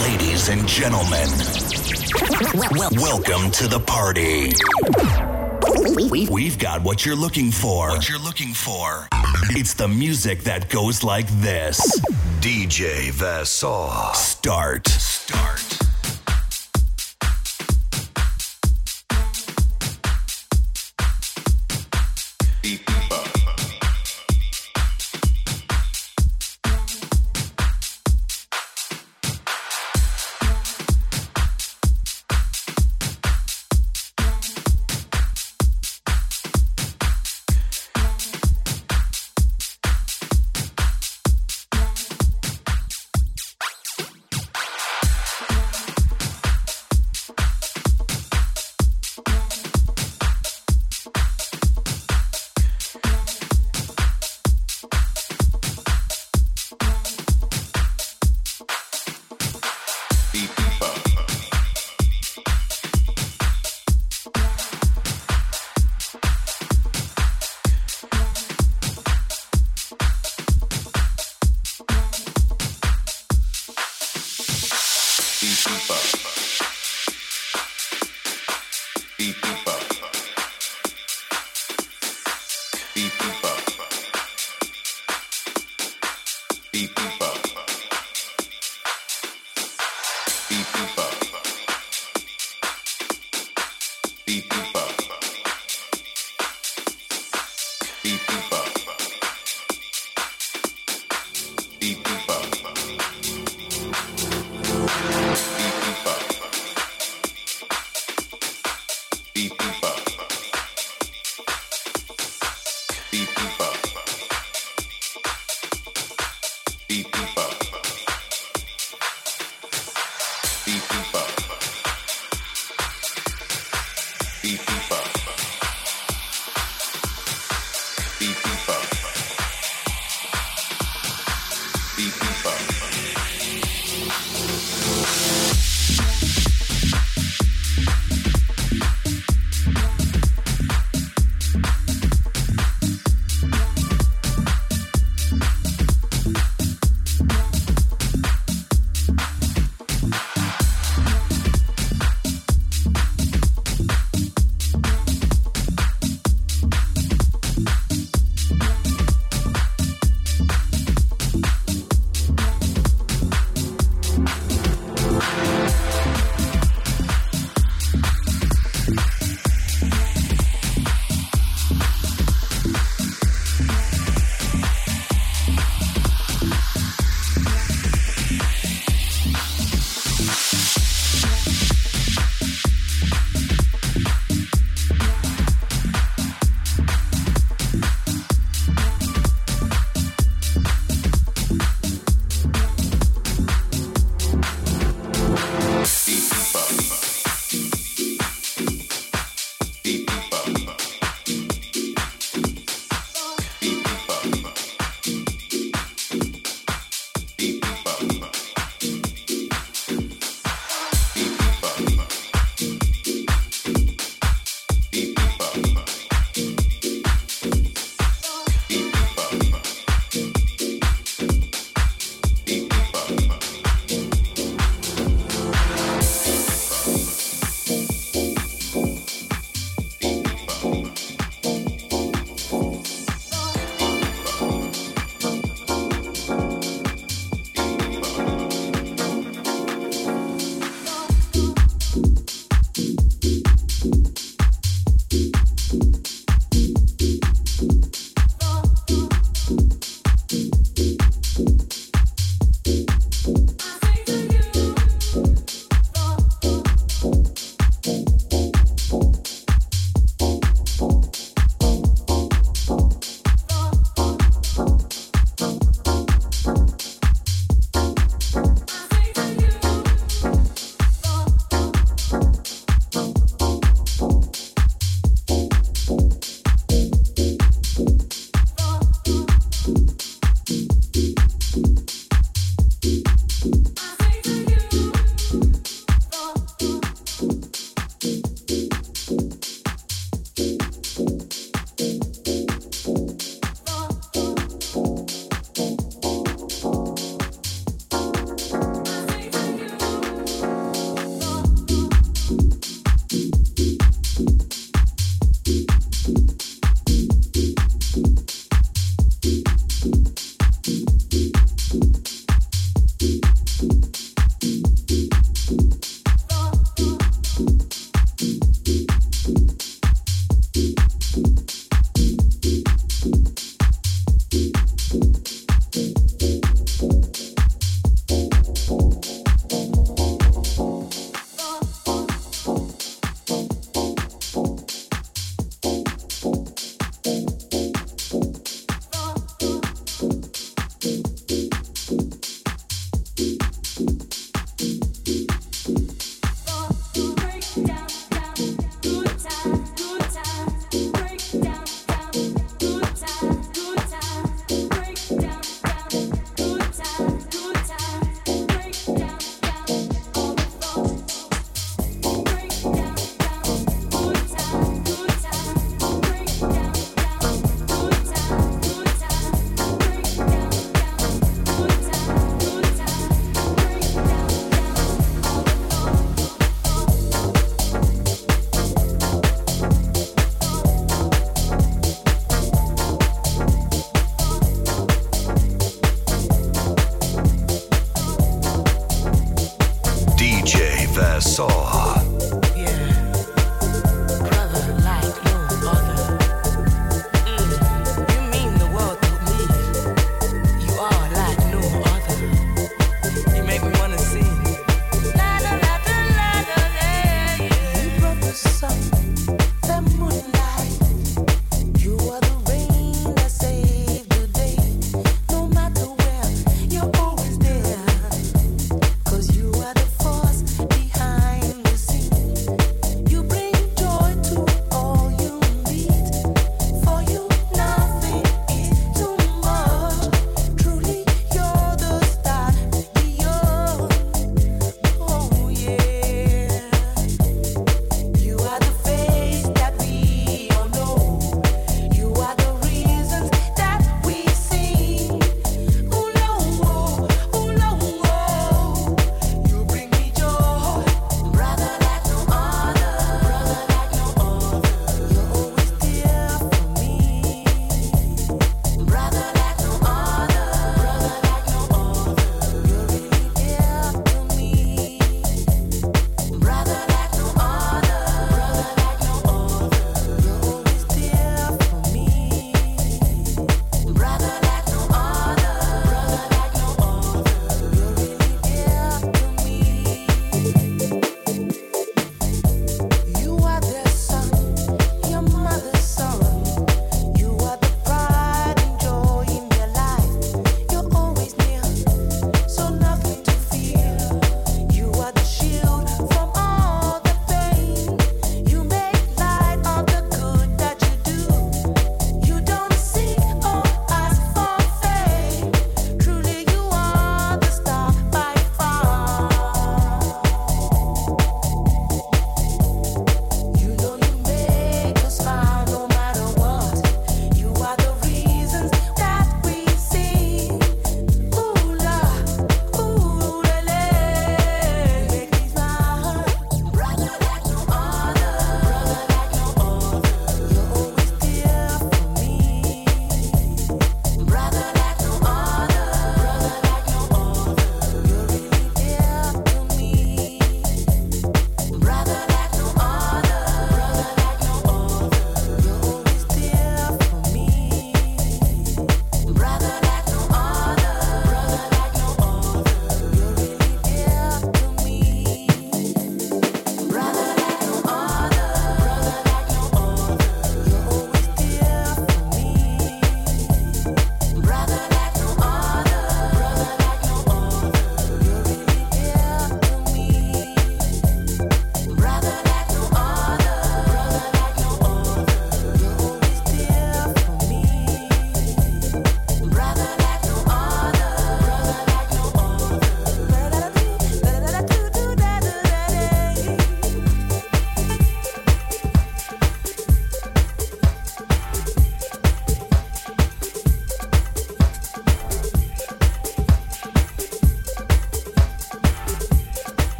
Ladies and gentlemen, welcome to the party. We've got what you're looking for. What you're looking for. It's the music that goes like this. DJ. Start. Start. beep, beep.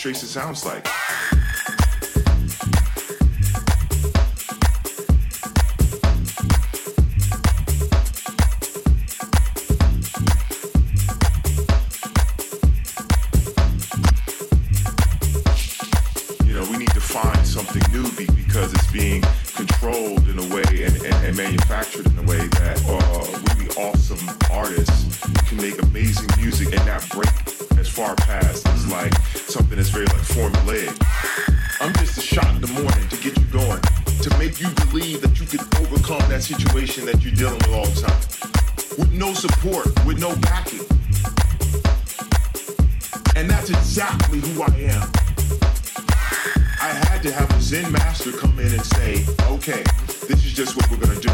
Frustration sounds like. Who I am. I had to have a Zen master come in and say, okay, this is just what we're gonna do.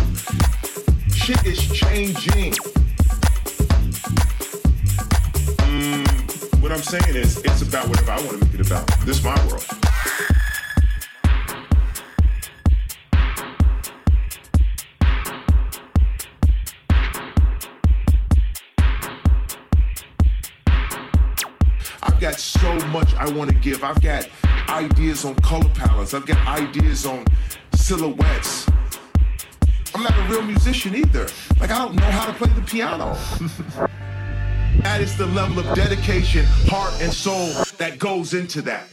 Shit is changing. Mm, what I'm saying is, it's about whatever I want to make it about. This is my world. Much I want to give. I've got ideas on color palettes. I've got ideas on silhouettes. I'm not a real musician either. Like I don't know how to play the piano. that is the level of dedication, heart, and soul that goes into that.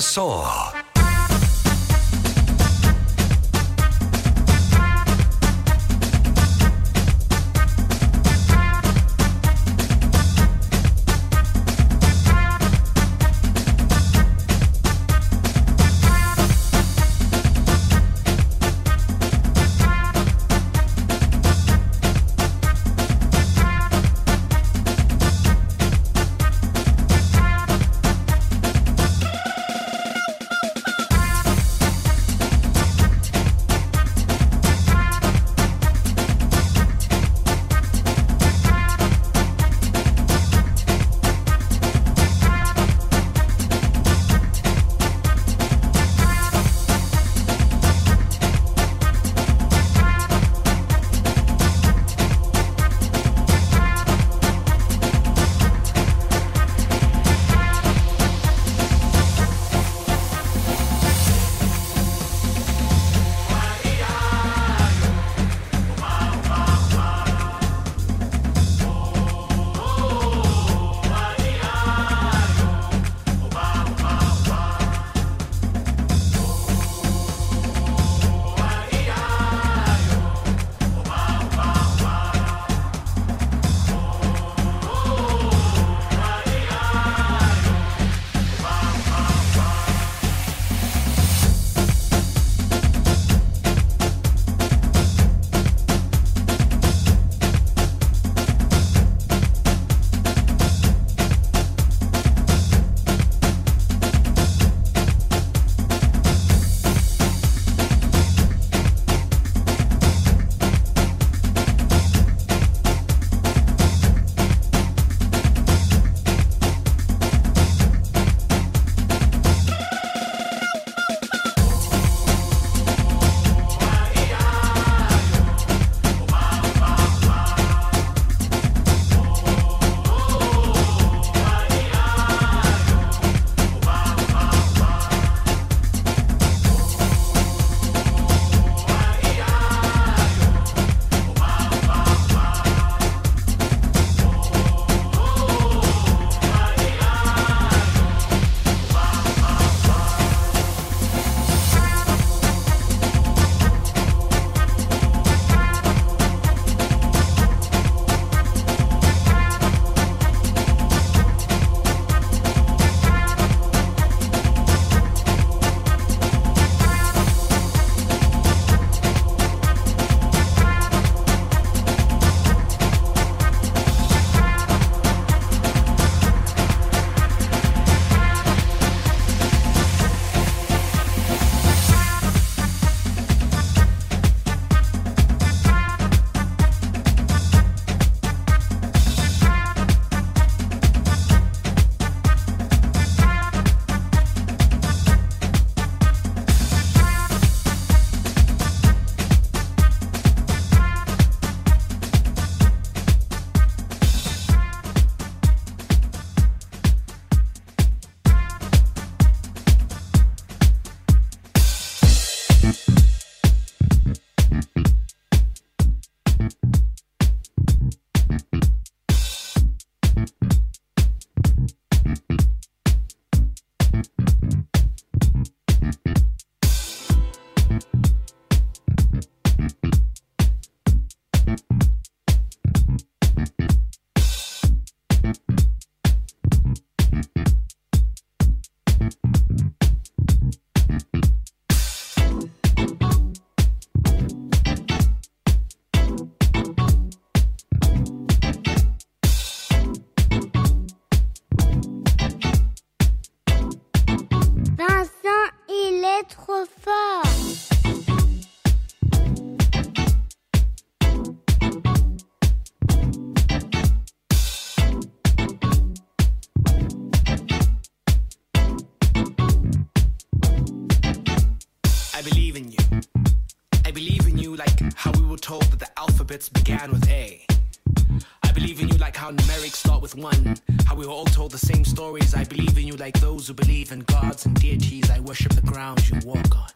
Saw. alphabets began with A. I believe in you like how numerics start with one. How we were all told the same stories. I believe in you like those who believe in gods and deities. I worship the ground you walk on.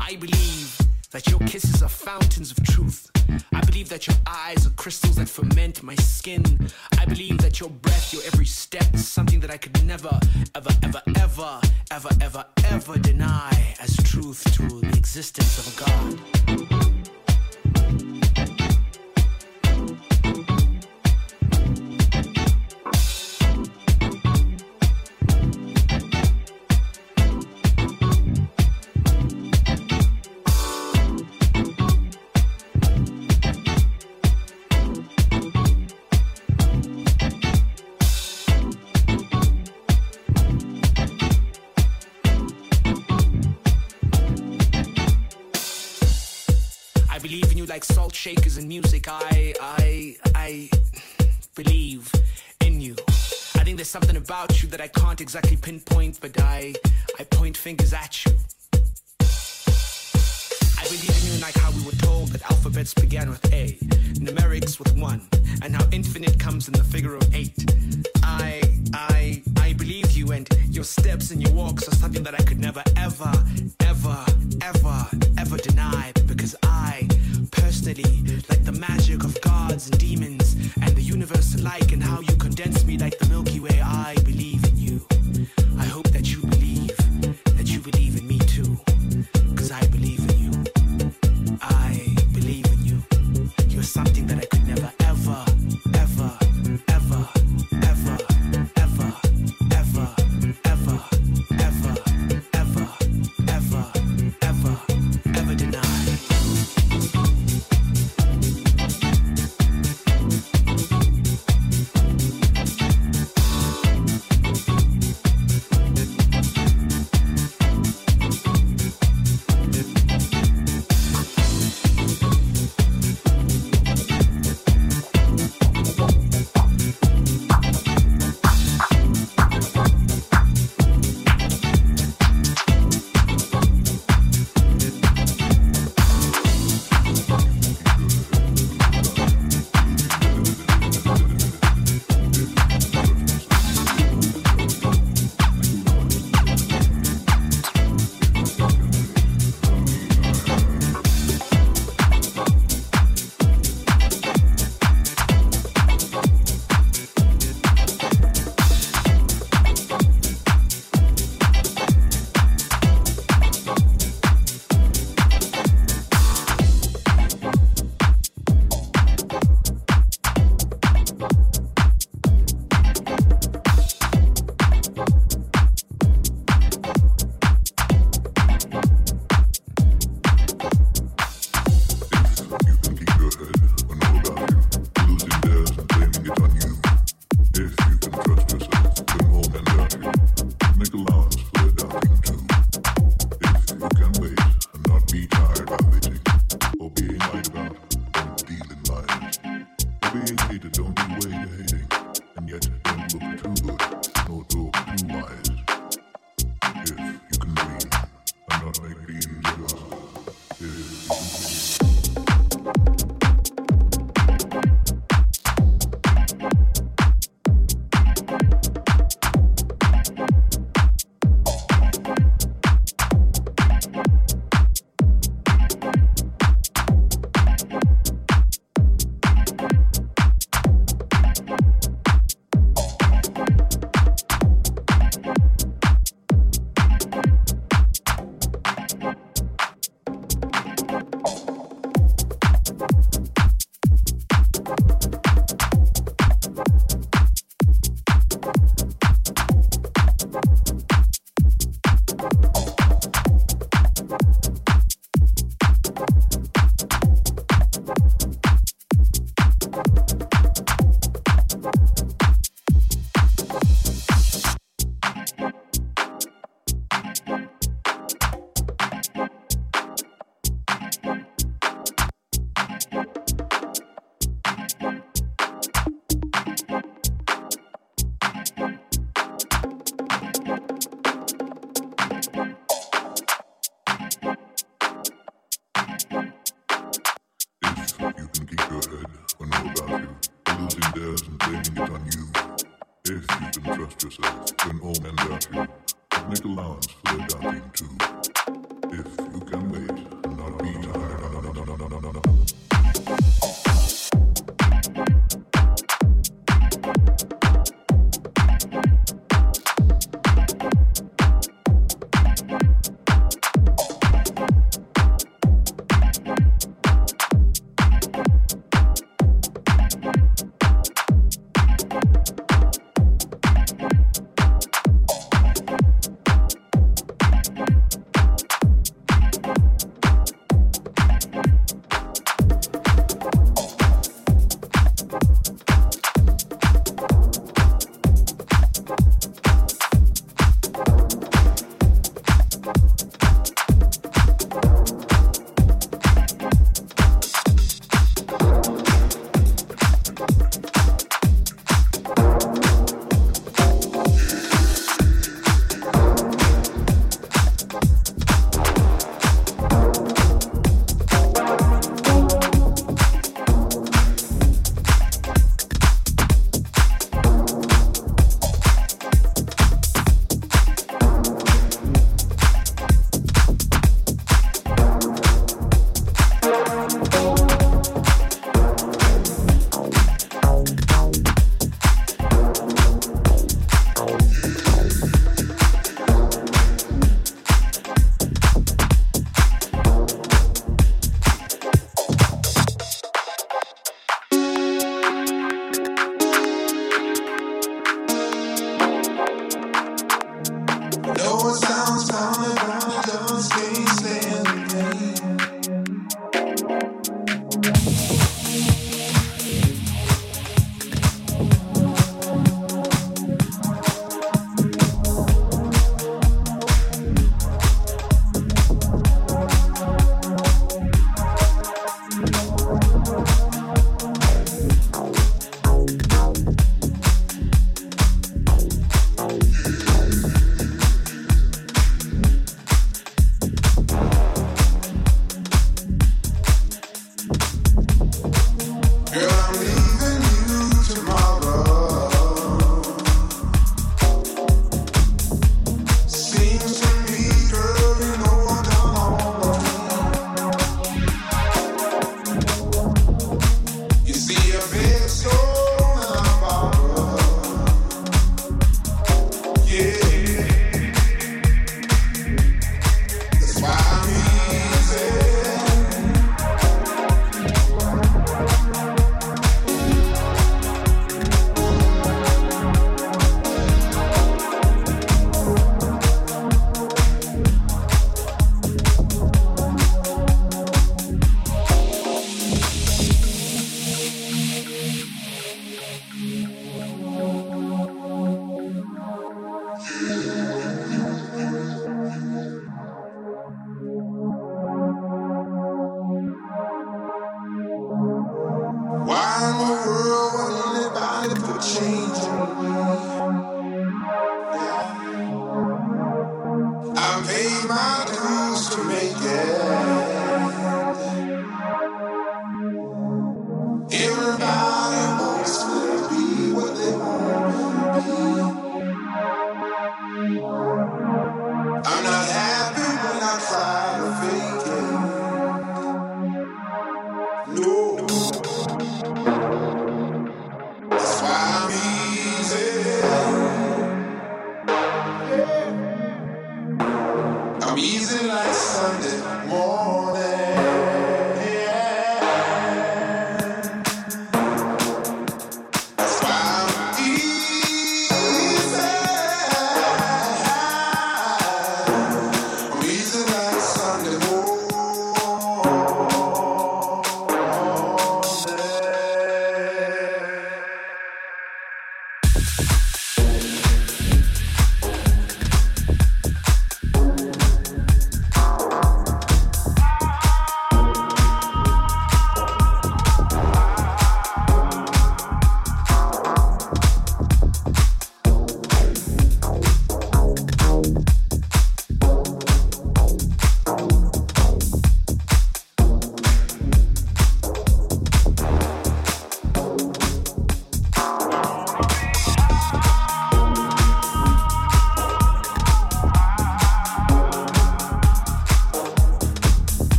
I believe that your kisses are fountains of truth I believe that your eyes are crystals that ferment my skin. I believe that your breath, your every step is something that I could never, ever, ever, ever, ever, ever, ever deny as truth to the existence of a God. Like salt shakers and music. I, I, I believe in you. I think there's something about you that I can't exactly pinpoint, but I, I point fingers at you. I believe in you like how we were told that alphabets began with A, numerics with one, and how infinite comes in the figure of eight. I, I, I believe you, and your steps and your walks are something that I could never, ever, ever, ever, ever deny because I like the magic of gods and demons and the universe alike, and how you condense me like the Milky Way. I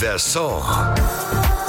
Verson.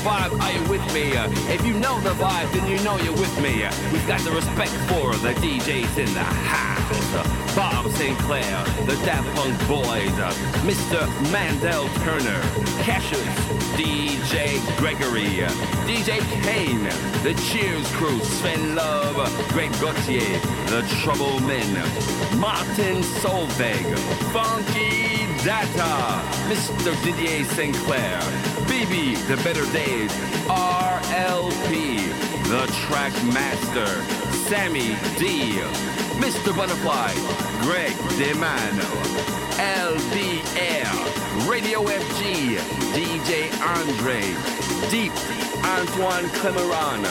Vibe, are you with me? Uh, if you know the vibe, then you know you're with me. Uh, we've got the respect for the DJs in the house. Uh, Bob Sinclar, the Daft Punk Boys, Mr. Mandel Turner, Cassius, DJ Gregory, DJ Kane, the Cheers crew, Sven Love, Greg Gauthier, the Trouble Men, Martin Solveig, Funky Data, Mr. Didier Sinclair, BB, The Better Days, RLP, The Track Master, Sammy D, Mr. Butterfly, Greg DeMano, LBR, Radio FG, DJ Andre, Deep, Antoine Clamaran,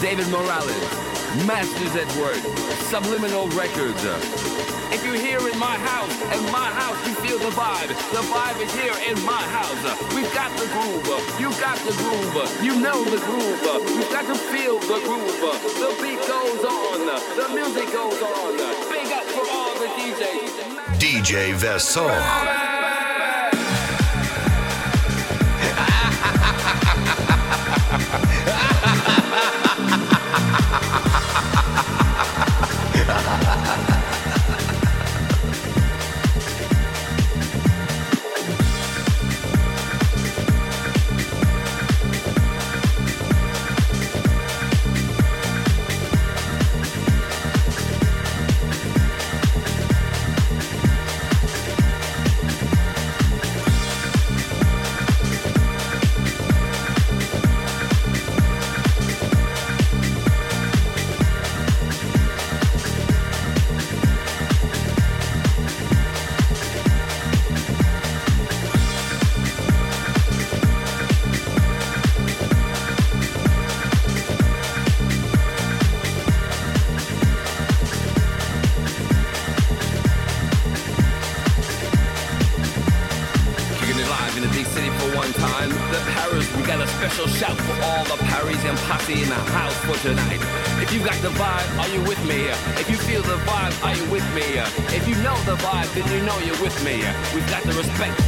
David Morales, Masters at Work, Subliminal Records. If you're here in my house, in my house, you feel the vibe. The vibe is here in my house. We've got the groove. You got the groove. You know the groove. We've got to feel the groove. The beat goes on. The music goes on. Big up for all the DJs. DJ Vasson. mayor. We've got the respect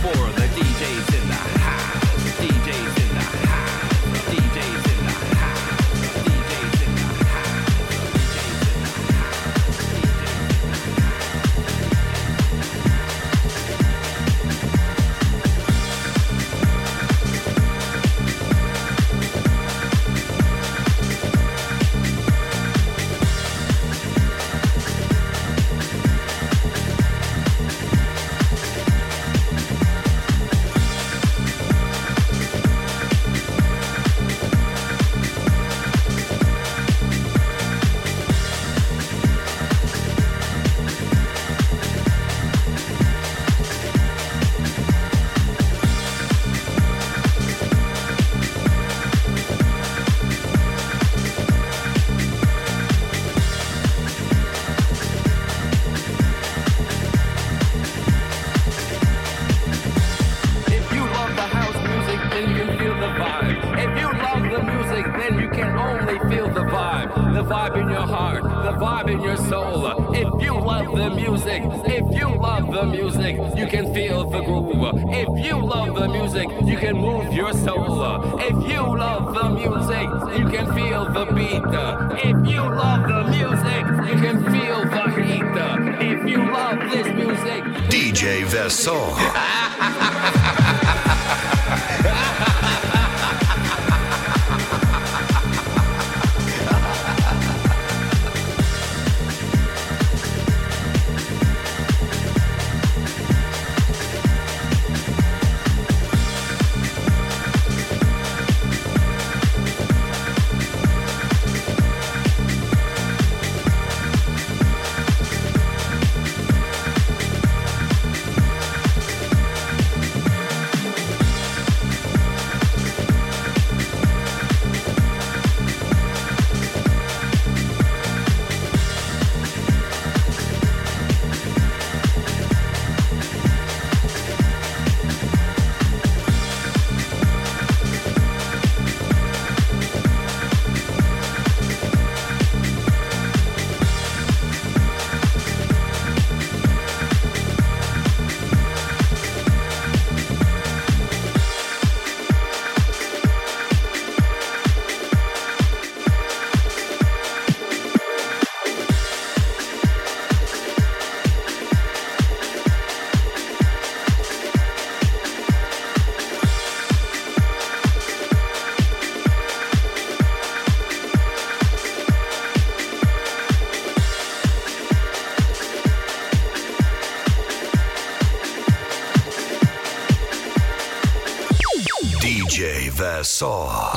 Vassar.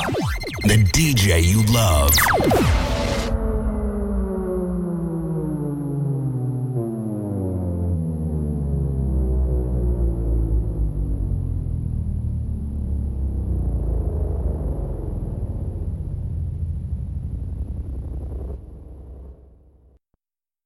The DJ you love.